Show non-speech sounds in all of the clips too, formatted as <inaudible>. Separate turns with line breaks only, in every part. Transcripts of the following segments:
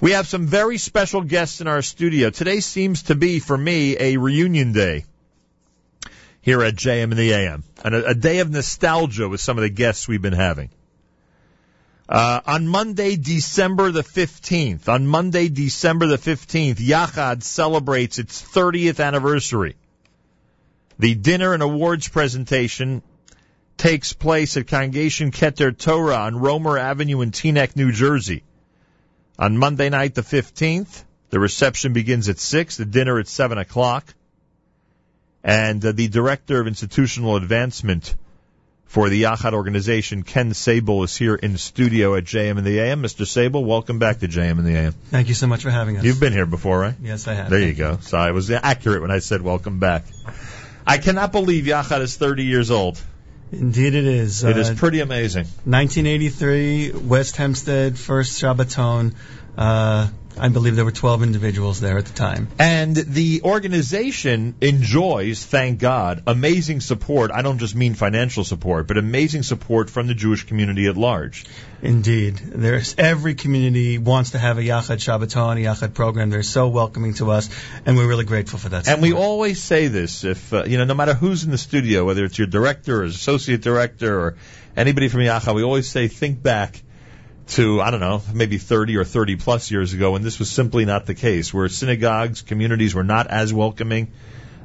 We have some very special guests in our studio. Today seems to be, for me, a reunion day here at JM and the AM, and a, a day of nostalgia with some of the guests we've been having. Uh, on Monday, December the 15th, on Monday, December the 15th, Yachad celebrates its 30th anniversary. The dinner and awards presentation takes place at Congregation Keter Torah on Roemer Avenue in Teaneck, New Jersey. On Monday night, the 15th, the reception begins at 6, the dinner at 7 o'clock. And uh, the Director of Institutional Advancement for the Yachad organization, Ken Sable, is here in studio at JM and the AM. Mr. Sable, welcome back to JM and the AM.
Thank you so much for having us.
You've been here before, right?
Yes, I have.
There you go. So I was accurate when I said welcome back. I cannot believe Yachad is 30 years old.
Indeed, it is.
It is
Uh,
pretty amazing.
1983, West Hempstead, first Shabbaton. Uh, I believe there were 12 individuals there at the time.
And the organization enjoys, thank God, amazing support. I don't just mean financial support, but amazing support from the Jewish community at large.
Indeed, there's every community wants to have a Yachad Shabbaton, a Yachad program. They're so welcoming to us, and we're really grateful for that.
And we always say this, if, uh, you know, no matter who's in the studio, whether it's your director or associate director or anybody from Yachad, we always say, think back to, I don't know, maybe 30 or 30 plus years ago when this was simply not the case, where synagogues, communities were not as welcoming.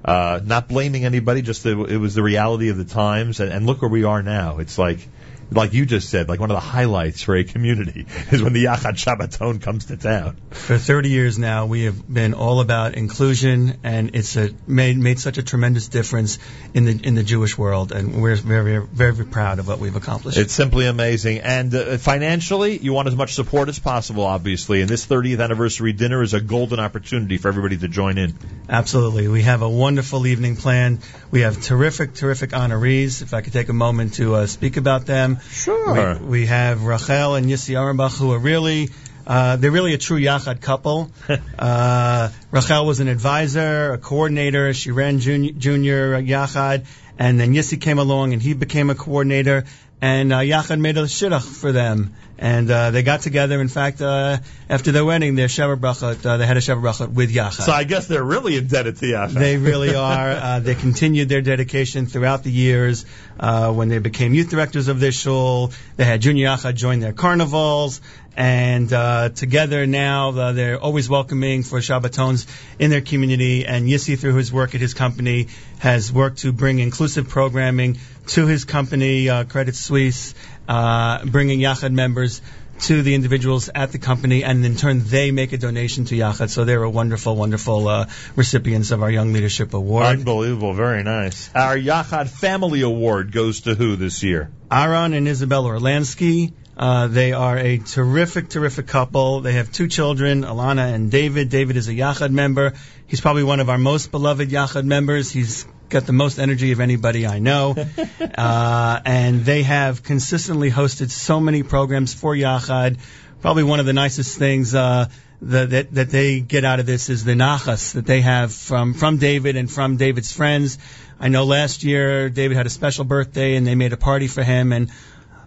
Uh, not blaming anybody, just that it was the reality of the times. And, and look where we are now. It's like, like you just said, like one of the highlights for a community <laughs> is when the Yachad Shabbaton comes to town.
For 30 years now, we have been all about inclusion, and it's a, made made such a tremendous difference in the in the Jewish world, and we're very very, very proud of what we've accomplished.
It's simply amazing. And uh, financially, you want as much support as possible, obviously. And this 30th anniversary dinner is a golden opportunity for everybody to join in.
Absolutely. We have a wonderful evening planned. We have terrific, terrific honorees. If I could take a moment to uh, speak about them.
Sure.
We, we have Rachel and Yissi Arenbach, who are really, uh, they're really a true Yachad couple. <laughs> uh, Rachel was an advisor, a coordinator. She ran junior, junior Yachad. And then Yissi came along and he became a coordinator. And uh, Yachad made a shidduch for them. And uh, they got together. In fact, uh, after their wedding, their Brachot, uh, they had a Sheva Brachot with Yachad.
So I guess they're really indebted to Yachad.
They really <laughs> are. Uh, they continued their dedication throughout the years. Uh, when they became youth directors of their shul, they had Junior Yachad join their carnivals, and uh, together now uh, they're always welcoming for Shabbatons in their community. And Yissi, through his work at his company, has worked to bring inclusive programming to his company, uh, Credit Suisse, uh, bringing Yachad members to the individuals at the company, and in turn they make a donation to Yachad. So they're a wonderful, wonderful uh, recipients of our Young Leadership Award.
Unbelievable. Very nice. Our Yachad Family Award goes to who this year?
Aaron and Isabel Orlansky. Uh, they are a terrific, terrific couple. They have two children, Alana and David. David is a Yachad member. He's probably one of our most beloved Yachad members. He's got the most energy of anybody I know. <laughs> uh, and they have consistently hosted so many programs for Yachad. Probably one of the nicest things uh, that, that that they get out of this is the nachas that they have from from David and from David's friends. I know last year David had a special birthday and they made a party for him and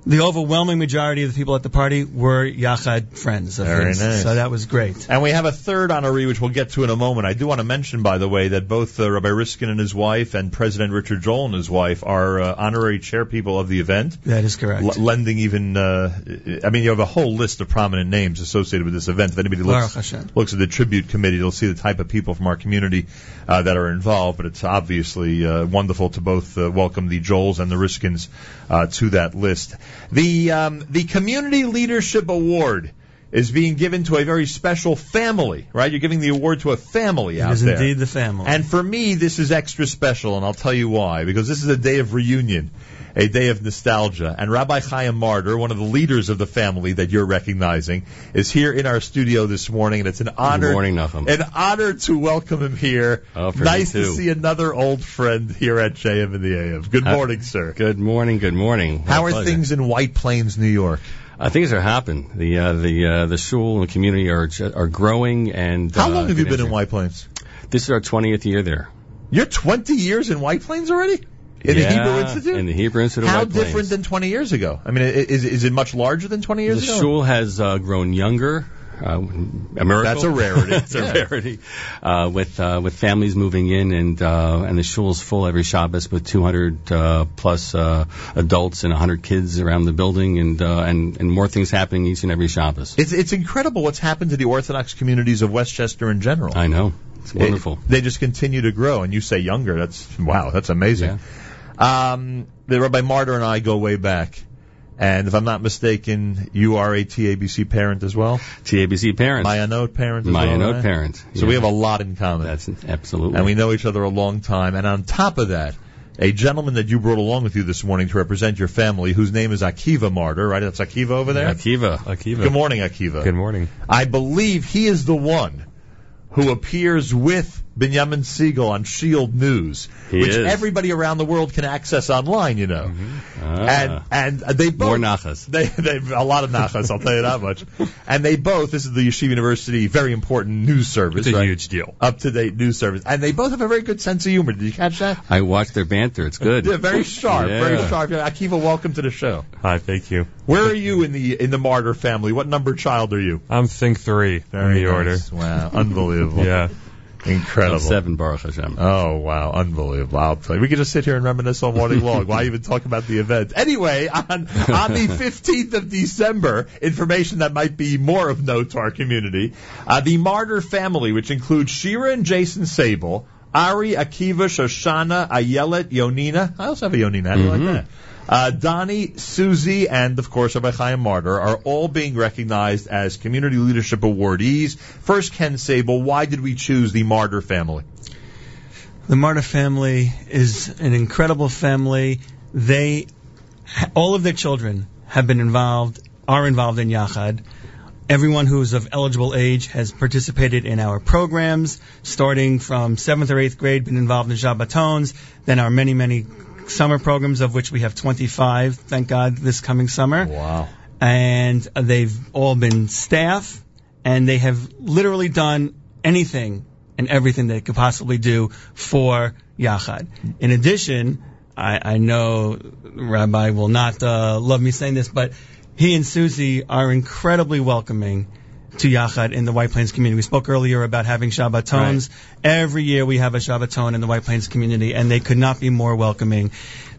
the overwhelming majority of the people at the party were Yachad friends of
Very
his.
nice.
So that was great.
And we have a third honoree, which we'll get to in a moment. I do want to mention, by the way, that both uh, Rabbi Riskin and his wife and President Richard Joel and his wife are uh, honorary chair people of the event.
That is correct.
L- lending even, uh, I mean, you have a whole list of prominent names associated with this event. If anybody looks, looks at the tribute committee, they'll see the type of people from our community uh, that are involved. But it's obviously uh, wonderful to both uh, welcome the Joels and the Riskins uh, to that list. The um, the Community Leadership Award is being given to a very special family, right? You're giving the award to a family
It
out
is
there.
indeed the family.
And for me, this is extra special, and I'll tell you why. Because this is a day of reunion, a day of nostalgia. And Rabbi Chaim Marder, one of the leaders of the family that you're recognizing, is here in our studio this morning, and it's an honor.
morning, Nachum.
An honor to welcome him here.
Oh,
nice to see another old friend here at JM in the AM. Good
Uh,
morning, sir.
Good morning. Good morning.
How
My
are
pleasure.
things in White Plains, New York?
Uh, things are happening. The uh, the uh, the shul and the community are are growing. And
How
uh,
long have you been in. White Plains?
This is our 20th year there.
You're 20 years in White Plains already? In the Hebrew Institute?
In the Hebrew Institute.
How
Plains.
different than 20 years ago? I mean, is is it much larger than 20 years
the
ago?
The shul has uh, grown younger. uh, a miracle.
That's a rarity. <laughs>
It's a rarity. Uh, with uh, with families moving in and uh, and the shul is full every Shabbos with 200 uh, plus uh, adults and 100 kids around the building and uh, and and more things happening each and every Shabbos.
It's it's incredible what's happened to the Orthodox communities of Westchester in general.
I know. It's wonderful.
It- they just continue to grow, and you say younger. That's wow. That's amazing. Um, the Rabbi Marder and I go way back, and if I'm not mistaken, you are a TABC parent as well.
TABC parents.
Ma'ayanot parent. As
Maya
well,
Note
right?
parent.
So
Yeah.
we have a lot in common,
That's absolutely.
and we know each other a long time. And on top of that. A gentleman that you brought along with you this morning to represent your family, whose name is Akiva Marder, right? That's Akiva over there.
Akiva.
Akiva.
Good morning, Akiva.
Good morning.
I believe he is the one who appears with Benjamin Siegel on Shield News,
He
which
is.
everybody around the world can access online. You know,
Ah.
and and they both
More nachas. <laughs>
They they a lot of nachas. I'll tell you that much. And they both. This is the Yeshiva University very important news service.
It's a
right?
huge deal.
Up to date news service, and they both have a very good sense of humor. Did you catch that?
I watched their banter. It's good.
Yeah, very sharp, very sharp. Akiva, welcome to the show.
Hi, thank you.
Where are you in the in the Marder family? What number child are you?
I'm Think 3 in the
Very
order.
nice. Wow, unbelievable. <laughs>
Yeah.
Incredible.
Seven, Baruch Hashem.
Oh wow, unbelievable! I'll tell you, we could just sit here and reminisce all morning long. Why even talk about the event? Anyway, on on the <laughs> 15th of December, information that might be more of note to our community: uh, the Marder family, which includes Shira and Jason Sable, Ari, Akiva, Shoshana, Ayelet, Yonina. I also have a Yonina. How do you like that? Uh, Donnie, Susie, and of course Rabbi Chaim Marder are all being recognized as community leadership awardees. First, Ken Sable, why did we choose the Marder family?
The Marder family is an incredible family. They, all of their children have been involved, are involved in Yachad. Everyone who is of eligible age has participated in our programs, starting from seventh or eighth grade, been involved in Shabbatons, then our many, many summer programs, of which we have 25, thank God, this coming summer
Wow.
and they've all been staff, and they have literally done anything and everything they could possibly do for Yachad. In addition, I, I know Rabbi will not uh, love me saying this, but he and Susie are incredibly welcoming to Yachad in the White Plains community. We spoke earlier about having Shabbatons. Every year we have a Shabbaton in the White Plains community, and they could not be more welcoming.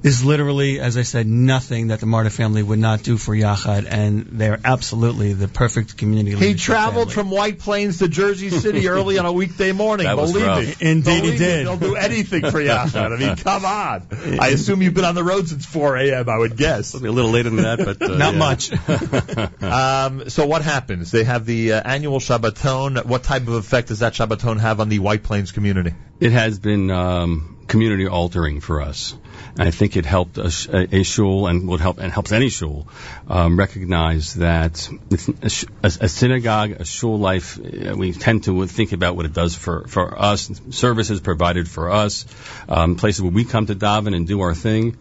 There's literally, as I said, nothing that the Marder family would not do for Yachad, and they're absolutely the perfect community.
He traveled
family.
from White Plains to Jersey City <laughs> early on a weekday morning.
That was
Believe
rough.
me. <laughs>
Indeed he
Believe me,
did.
They'll do <laughs> anything for Yachad. I mean, come on. I assume you've been on the road since 4 a.m., I would guess.
It'll be A little later than that, but uh,
Not
yeah.
much.
Um, so what happens? They have the uh, annual Shabbaton. What type of effect does that Shabbaton have on the White Plains community?
It has been um, community altering for us. And I think it helped a, a, a shul and would help and helps any shul um, recognize that a, a, synagogue, a shul life. uh, We tend to think about what it does for for us, services provided for us, um, places where we come to daven and do our thing,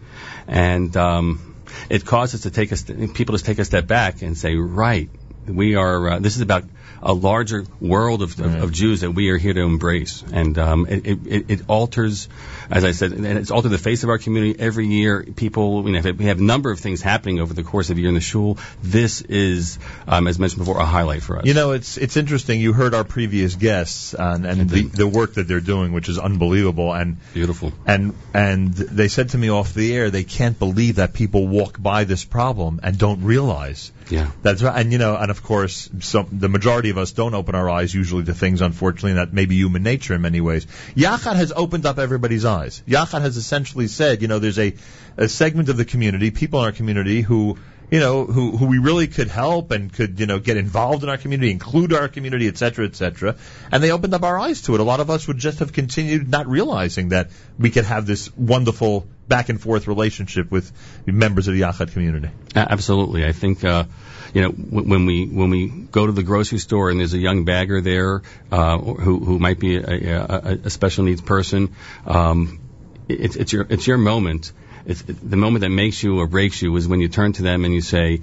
and um, it causes to take us people to take a step back and say, right, we are. Uh, this is about a larger world of, of, of Jews that we are here to embrace, and um, it, it, it alters, as I said, and it's altered the face of our community every year. People, you know, we have a number of things happening over the course of a year in the shul. This is, um, as mentioned before, a highlight for us.
You know, it's it's interesting. You heard our previous guests uh, and, and the, the work that they're doing, which is unbelievable. And
beautiful.
and and they said to me off the air, they can't believe that people walk by this problem and don't realize
Yeah.
That's right. And you know, and of course, some, the majority of us don't open our eyes usually to things, unfortunately, that may be human nature in many ways. Yachad has opened up everybody's eyes. Yachad has essentially said, you know, there's a, a segment of the community, people in our community who, you know, who, who we really could help and could, you know, get involved in our community, include our community, et cetera, et cetera. And they opened up our eyes to it. A lot of us would just have continued not realizing that we could have this wonderful back and forth relationship with members of the Yachad community.
Absolutely. I think, uh, you know, w- when we when we go to the grocery store and there's a young bagger there uh, who who might be a, a, a special needs person, um, it's it's your it's your moment. It's the moment that makes you or breaks you is when you turn to them and you say,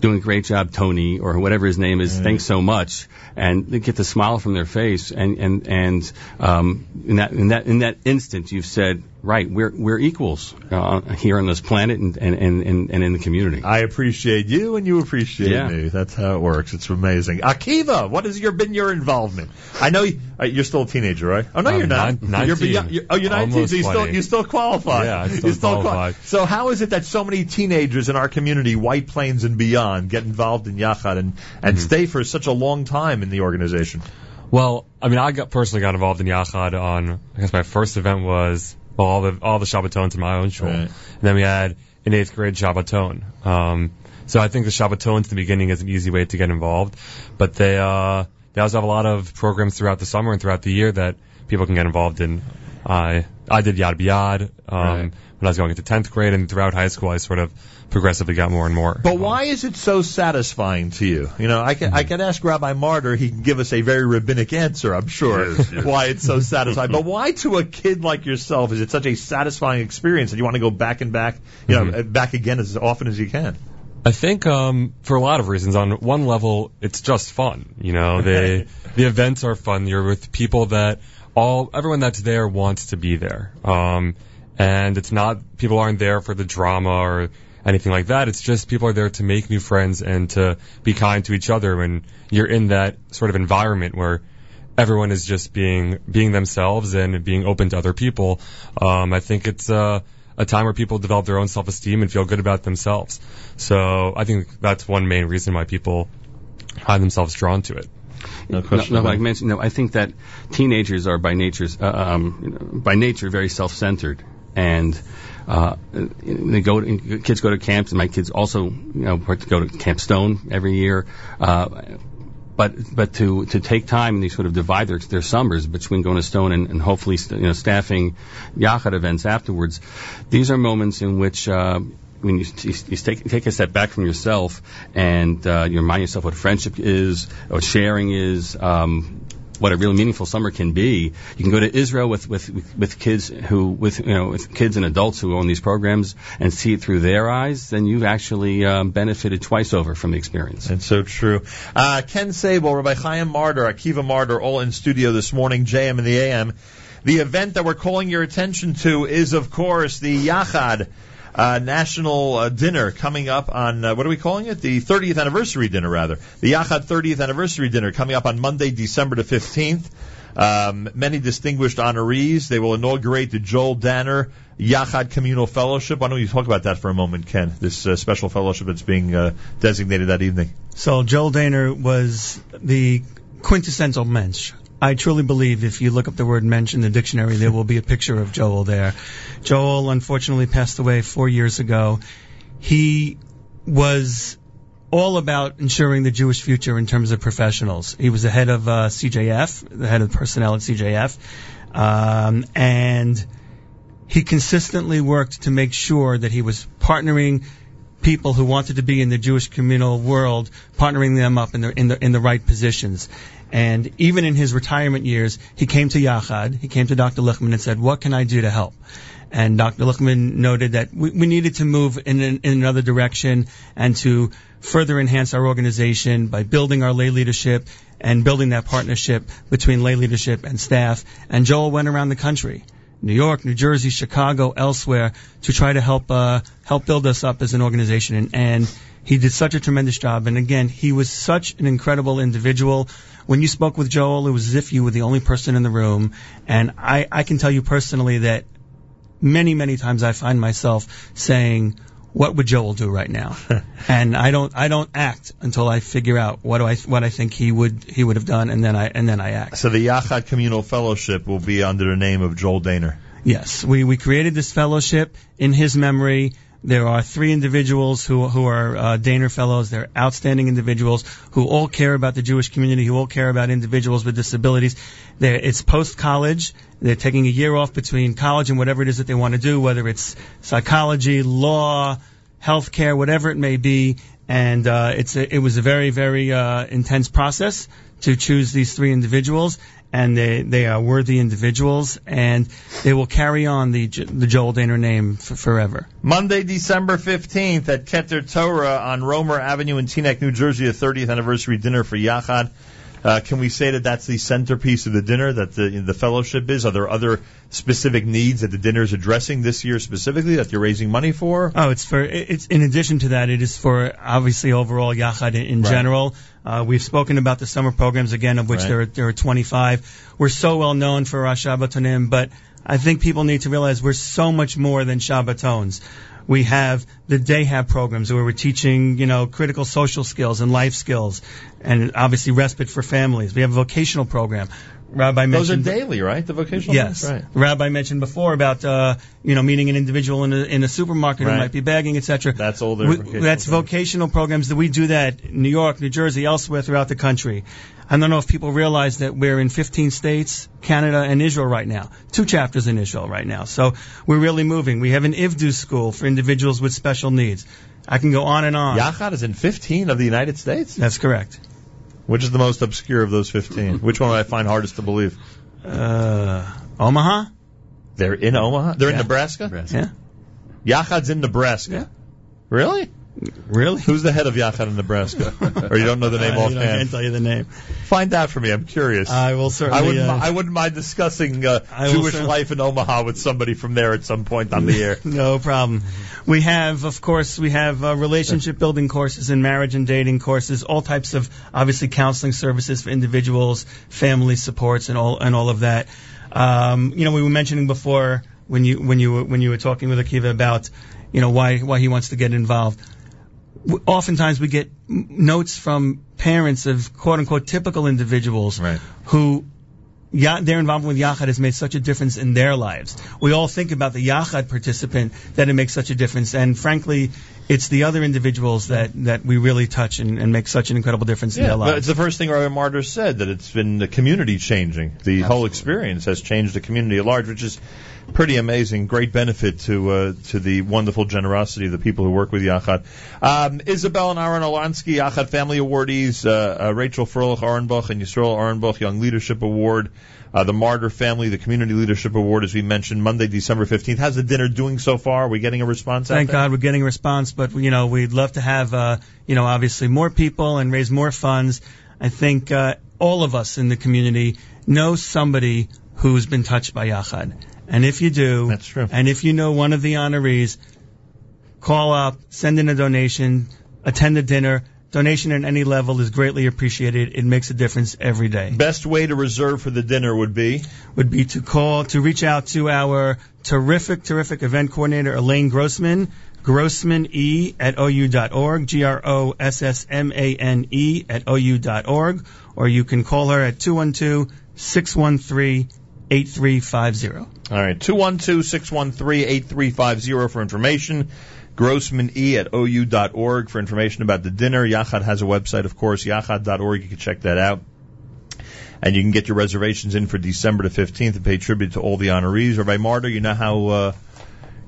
"Doing a great job, Tony," or whatever his name is. Thanks so much, and they get the smile from their face. And and and um, in that in that in that instant, you've said, right. We're we're equals uh, here on this planet and, and, and, and in the community.
I appreciate you and you appreciate
Yeah.
me. That's how it works. It's amazing. Akiva, what has your been your involvement? I know you, uh, you're still a teenager, right? Oh no,
I'm
you're not.
nine-
You're
19.
beyond, you're, oh, you're 19. So you still you still qualify.
Yeah, I still
You qual-
qualify.
So how is it that so many teenagers in our community, White Plains and beyond, get involved in Yachad and and
Mm-hmm.
stay for such a long time in the organization?
Well, I mean, I got personally got involved in Yachad on. I guess my first event was well, all the all the Shabbatons in my own shul,
Right.
and then we had an eighth grade Shabbaton. Um, so I think the Shabbatons in the beginning is an easy way to get involved, but they uh, they also have a lot of programs throughout the summer and throughout the year that people can get involved in. I I did Yad B'Yad um,
Right.
when I was going into tenth grade, and throughout high school, I sort of progressively got more and more.
But why is it so satisfying to you? You know, I can I can ask Rabbi Marder. He can give us a very rabbinic answer, I'm sure, why it's so satisfying. but why, to a kid like yourself, is it such a satisfying experience that you want to go back and back, you know, back again as often as you can?
I think um, for a lot of reasons. On one level, it's just fun. You know, <laughs> they the events are fun. You're with people that all everyone that's there wants to be there. Um, and it's not people aren't there for the drama or anything like that. It's just people are there to make new friends and to be kind to each other. When you're in that sort of environment where everyone is just being being themselves and being open to other people, um, I think it's uh, a time where people develop their own self-esteem and feel good about themselves. So I think that's one main reason why people find themselves drawn to it.
No
No,
question.
no,
about
like. I mentioned, no, I think that teenagers are by nature, uh, um, you know, by nature, very self-centered, and uh, they go. To, kids go to camps, and my kids also, you know, go to Camp Stone every year. Uh, but but to to take time and they sort of divide their their summers between going to Stone and, and hopefully you know staffing Yachad events afterwards. These are moments in which. Uh, when you, you, you take, take a step back from yourself and uh, you remind yourself what friendship is, what sharing is, um, what a really meaningful summer can be. You can go to Israel with, with, with, kids who, with, you know, with kids and adults who own these programs and see it through their eyes, then you've actually um, benefited twice over from the experience.
That's so true. Uh, Ken Sable, Rabbi Chaim Marder, Akiva Marder, all in studio this morning, JM and the AM. The event that we're calling your attention to is, of course, the Yachad uh, National uh, Dinner coming up on, uh, what are we calling it? The 30th anniversary dinner, rather. The Yachad 30th anniversary dinner coming up on Monday, December the 15th. Um, many distinguished honorees. They will inaugurate the Joel Danner Yachad Communal Fellowship. Why don't you talk about that for a moment, Ken? This uh, special fellowship that's being uh, designated that evening.
So Joel Danner was the quintessential mensch. I truly believe if you look up the word mensch in the dictionary, there will be a picture of Joel there. Joel unfortunately passed away four years ago. He was all about ensuring the Jewish future in terms of professionals. He was the head of uh, CJF, the head of personnel at CJF, um, and he consistently worked to make sure that he was partnering people who wanted to be in the Jewish communal world, partnering them up in the in the in the right positions. And even in his retirement years, he came to Yachad, he came to Dr. Lichtman and said, "What can I do to help?" And Dr. Lichtman noted that we, we needed to move in, an, in another direction and to further enhance our organization by building our lay leadership and building that partnership between lay leadership and staff. And Joel went around the country. New York, New Jersey, Chicago, elsewhere to try to help uh, help build us up as an organization. And, and he did such a tremendous job. And again, he was such an incredible individual. When you spoke with Joel, it was as if you were the only person in the room. And I, I can tell you personally that many, many times I find myself saying, "What would Joel do right now?" <laughs> and I don't, I don't act until I figure out what do I, what I think he would, he would have done, and then I, and then I act.
So the Yachad Communal Fellowship will be under the name of Joel Daner.
Yes, we, we created this fellowship in his memory. There are three individuals who who are uh, Daner fellows. They're outstanding individuals who all care about the Jewish community, who all care about individuals with disabilities. They're, it's post college. They're taking a year off between college and whatever it is that they want to do, whether it's psychology, law, healthcare, whatever it may be. And uh, it's a, it was a very very uh, intense process to choose these three individuals, and they they are worthy individuals, and they will carry on the the Joel Daner name forever.
Monday, December 15th at Keter Torah on Roemer Avenue in Teaneck, New Jersey, a 30th anniversary dinner for Yachad. Uh, can we say that that's the centerpiece of the dinner that the the fellowship is? Are there other specific needs that the dinner is addressing this year specifically that you're raising money for?
Oh, it's for it's in addition to that, it is for obviously overall Yachad in, in
Right.
general. Uh, we've spoken about the summer programs again, of which
Right.
there are, there are 25. We're so well known for our Shabbatonim, but I think people need to realize we're so much more than Shabbatons. We have the day have programs where we're teaching, you know, critical social skills and life skills, and obviously respite for families. We have a vocational program. Rabbi
Those are
mentioned
daily, right? The vocational.
Yes.
Right.
Rabbi mentioned before about uh, you know meeting an individual in a, in a supermarket
Right.
who might be begging, etc.
That's all
We-
vocational
That's
programs.
vocational programs that we do that in New York, New Jersey, elsewhere throughout the country. I don't know if people realize that we're in 15 states, Canada, and Israel right now. Two chapters in Israel right now. So we're really moving. We have an IVDU school for individuals with special needs. I can go on and on.
Yachad is in 15 of the United States.
That's correct.
Which is the most obscure of those 15? <laughs> Which one would I find hardest to believe?
Uh, Omaha?
They're in Omaha. They're in
Yeah.
Nebraska.
Yeah.
Yachad's in Nebraska.
Yeah.
Really?
Really?
Who's the head of Yachad in Nebraska? <laughs> or you don't know the name
I, don't- I can't tell you the name.
Find out for me. I'm curious.
I will certainly.
I wouldn't.
uh,
I wouldn't mind discussing uh, Jewish life in Omaha with somebody from there at some point on the air. <laughs>
No problem. We have, of course, we have uh, relationship building courses and marriage and dating courses, all types of obviously counseling services for individuals, family supports, and all and all of that. Um, you know, we were mentioning before when you when you were, when you were talking with Akiva about you know why why he wants to get involved. Oftentimes we get notes from parents of quote unquote typical individuals
Right.
who Ya- their involvement with Yachad has made such a difference in their lives. We all think about the Yachad participant that it makes such a difference, and frankly, it's the other individuals that, that we really touch and, and make such an incredible difference in
Yeah,
their
but it's the first thing Rabbi Marder said that it's been the community changing. The whole experience has changed the community at large, which is pretty amazing. Great benefit to uh, to the wonderful generosity of the people who work with Yachad. Um, Isabel and Aaron Olansky, Yachad Family Awardees, uh, uh, Rachel Froelich Arenbach and Yisrael Arenbach Young Leadership Award. Uh, the Marder Family, the Community Leadership Award, as we mentioned, Monday, December 15th. How's the dinner doing so far? Are we getting a response out
Thank? God we're getting a response, but you know we'd love to have uh, you know obviously more people and raise more funds. I think uh, all of us in the community know somebody who's been touched by Yachad, and if you do,
That's true.
And if you know one of the honorees, call up, send in a donation, attend the dinner. Donation at any level is greatly appreciated. It makes a difference every day.
Best way to reserve for the dinner would be
Would be to call, to reach out to our terrific, terrific event coordinator, Elaine Grossman, Grossman E at OU.org, G R O S S M A N E at OU.org, or you can call her at 212-613-8350.
All right, 212-613-8350 for information. Grossman E at OU.org for information about the dinner. Yachad has a website, of course, yachad.org. You can check that out. And you can get your reservations in for December the 15th to pay tribute to all the honorees. Rabbi Marder, you know how, uh,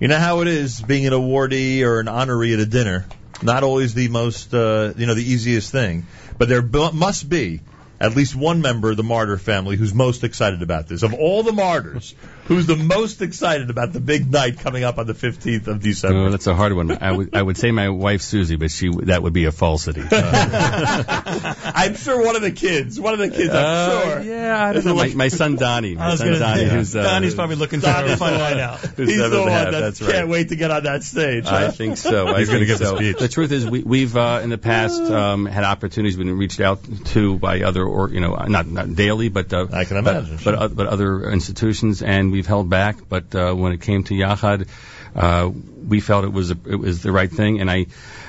you know how it is being an awardee or an honoree at a dinner. Not always the most, uh, you know, the easiest thing. But there bu- must be at least one member of the Marder family who's most excited about this. Of all the Marders, who's the most excited about the big night coming up on the 15th of December?
Oh, that's a hard one. I would I would say my wife Susie, but she that would be a falsity. <laughs>
I'm sure one of the kids, one of the kids, I'm
Uh,
sure.
Yeah, I don't know. My, my son Donnie, my son
gonna
Donnie,
say,
who's uh,
Donnie's probably looking for a
Donnie's
fun
one.
out.
who's
He's the one
half,
that
that's
can't
right.
wait to get on that stage.
I think so. <laughs> I
He's gonna
think
give the
so.
speech.
The truth is, we, we've uh, in the past um, had opportunities been reached out to by other, or you know, not not daily, but uh,
I can imagine,
but
sure.
uh, but other institutions, and we've held back. But uh, when it came to Yachad, uh, we felt it was a, it was the right thing, and I.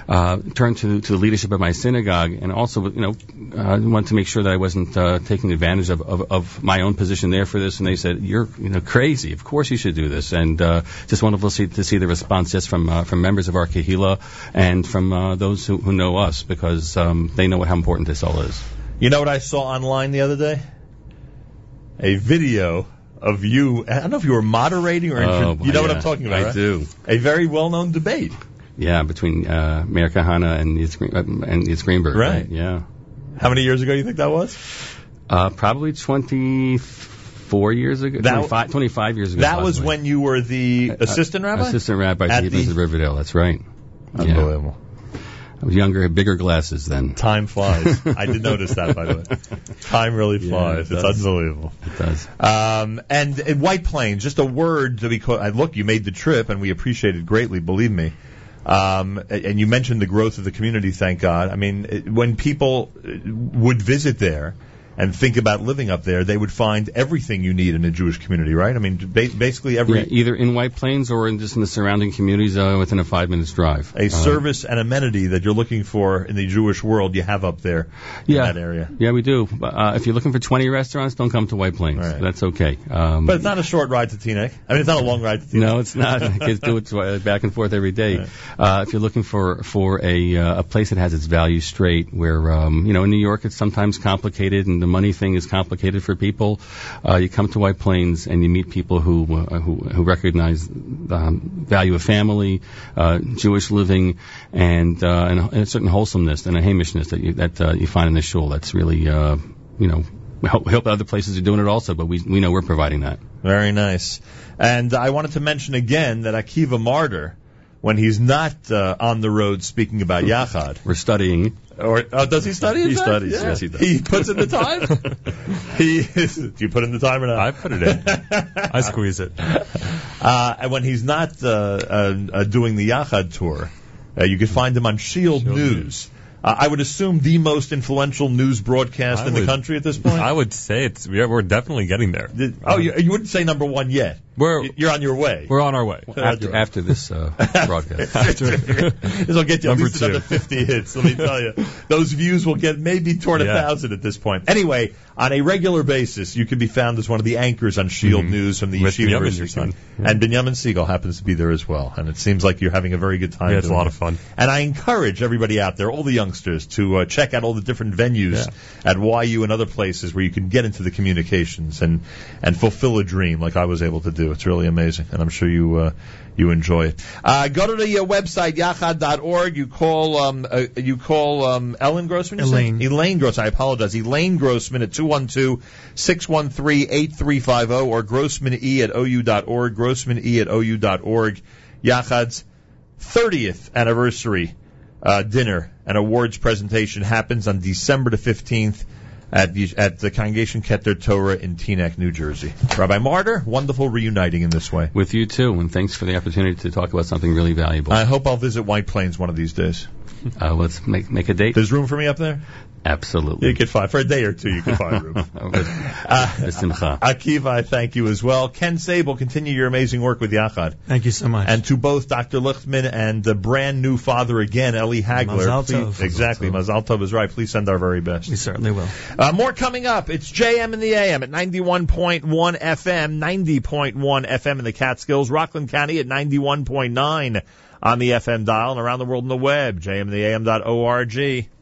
Uh, turned to, to the leadership of my synagogue, and also, you know, uh, wanted to make sure that I wasn't uh, taking advantage of, of, of my own position there for this. And they said, "You're, you know, crazy. Of course you should do this." And uh, just wonderful to see, to see the response just from uh, from members of our kahila and from uh, those who, who know us because um, they know how important this all is.
You know what I saw online the other day? A video of you. I don't know if you were moderating or
Oh,
you know what I'm talking about.
I
right?
do.
A very well-known debate.
Yeah, between uh, Meir Kahane and Yitzhak Green- uh, and Yitzhak Greenberg.
Right.
Yeah.
How many years ago do you think that was?
Uh, probably 24 years ago.
That-
25, 25 years ago.
That was when you were the assistant rabbi.
Assistant rabbi
At
at
the-
Riverdale. That's right. Yeah. I was younger, had bigger glasses then.
Time flies. I did notice that, by the way. <laughs> Time really
Yeah,
flies.
it
it's unbelievable.
It does.
Um, and in White Plains, just a word to be. Co- I look, you made the trip, and we appreciate it greatly. Believe me. Um, and you mentioned the growth of the community. Thank God. I mean, when people uh, would visit there and think about living up there, they would find everything you need in a Jewish community, right? I mean, ba- basically every
Yeah, either in White Plains or in just in the surrounding communities uh, within a five minutes drive.
a
Uh,
service and amenity that you're looking for in the Jewish world, you have up there
yeah,
in that area.
Yeah, we do. Uh, if you're looking for 20 restaurants, don't come to White Plains.
Right.
That's okay. Um,
But it's not a short ride to Teaneck. I mean, it's not a long ride to Teaneck.
No, it's not. <laughs> Kids do it back and forth every day. Uh, if you're looking for for a uh, a place that has its values straight, where um, you know in New York it's sometimes complicated and the money thing is complicated for people, uh, you come to White Plains and you meet people who uh, who, who recognize the um, value of family, uh, Jewish living, and, uh, and a- and a certain wholesomeness and a hamishness that you that uh, you find in the shul. That's really uh, you know. We hope, we hope other places are doing it also, but we we know we're providing that.
Very nice. And I wanted to mention again that Akiva Marder, when he's not uh, on the road speaking about Yachad,
We're studying
or oh, does he study?
He
fact?
studies,
Yeah.
yes, he does.
He puts in the time. <laughs> he do you put in the time or not?
I put it in. <laughs> I squeeze it.
Uh, and when he's not uh, uh, uh, doing the Yachad tour, uh, you can find him on Shield,
Shield
News. Uh, I would assume the most influential news broadcast
I
in the country at this point.
I would say it's yeah, we're definitely getting there.
Did- oh, you, you wouldn't say number one yet.
We're
You're on your way.
we're on our way.
after after this uh, <laughs> broadcast.
this will get you at
Number
least another
two.
50 hits. Let me tell you, those views will get maybe toward a
Yeah.
thousand at this point. Anyway, on a regular basis, you can be found as one of the anchors on Shield
Mhm.
News from the
With
Yeshiva University.
your son.
And Benjamin Siegel happens to be there as well. And it seems like you're having a very good time.
Yeah, it's a lot
it.
of fun.
And I encourage everybody out there, all the youngsters, to uh, check out all the different venues at YU and other places where you can get into the communications and and fulfill a dream like I was able to do. It's really amazing, and I'm sure you uh, you enjoy it. Uh, go to the uh, website yachad.org. You call um uh, you call um Ellen Grossman.
Elaine.
Elaine Grossman. I apologize. Elaine Grossman at 212-613-8350 or grossmane at ou.org. Grossmane at ou.org. Yachad's 30th anniversary uh, dinner and awards presentation happens on December the 15th at the, at the Congregation Keter Torah in Teaneck, New Jersey. Rabbi Marder, wonderful reuniting in this way.
With you too, and thanks for the opportunity to talk about something really valuable.
I hope I'll visit White Plains one of these days.
Uh, let's make make a date.
There's room for me up there?
Absolutely.
You could find, for a day or two, you can find room. <laughs>
With- B'simcha.
Akiva, I thank you as well. Ken Sable, continue your amazing work with Yachad.
Thank you so much.
And to both Dr. Lichtman and the brand new father again, Eli Hagler.
Mazal
please-
tov.
Exactly. Mazal Tov is right. Please send our very best.
we certainly will.
Uh, more coming up. It's JM in the AM at 91.1 FM, 90.1 FM in the Catskills, Rockland County at 91.9 on the FM dial and around the world on the web, jmintheam.org.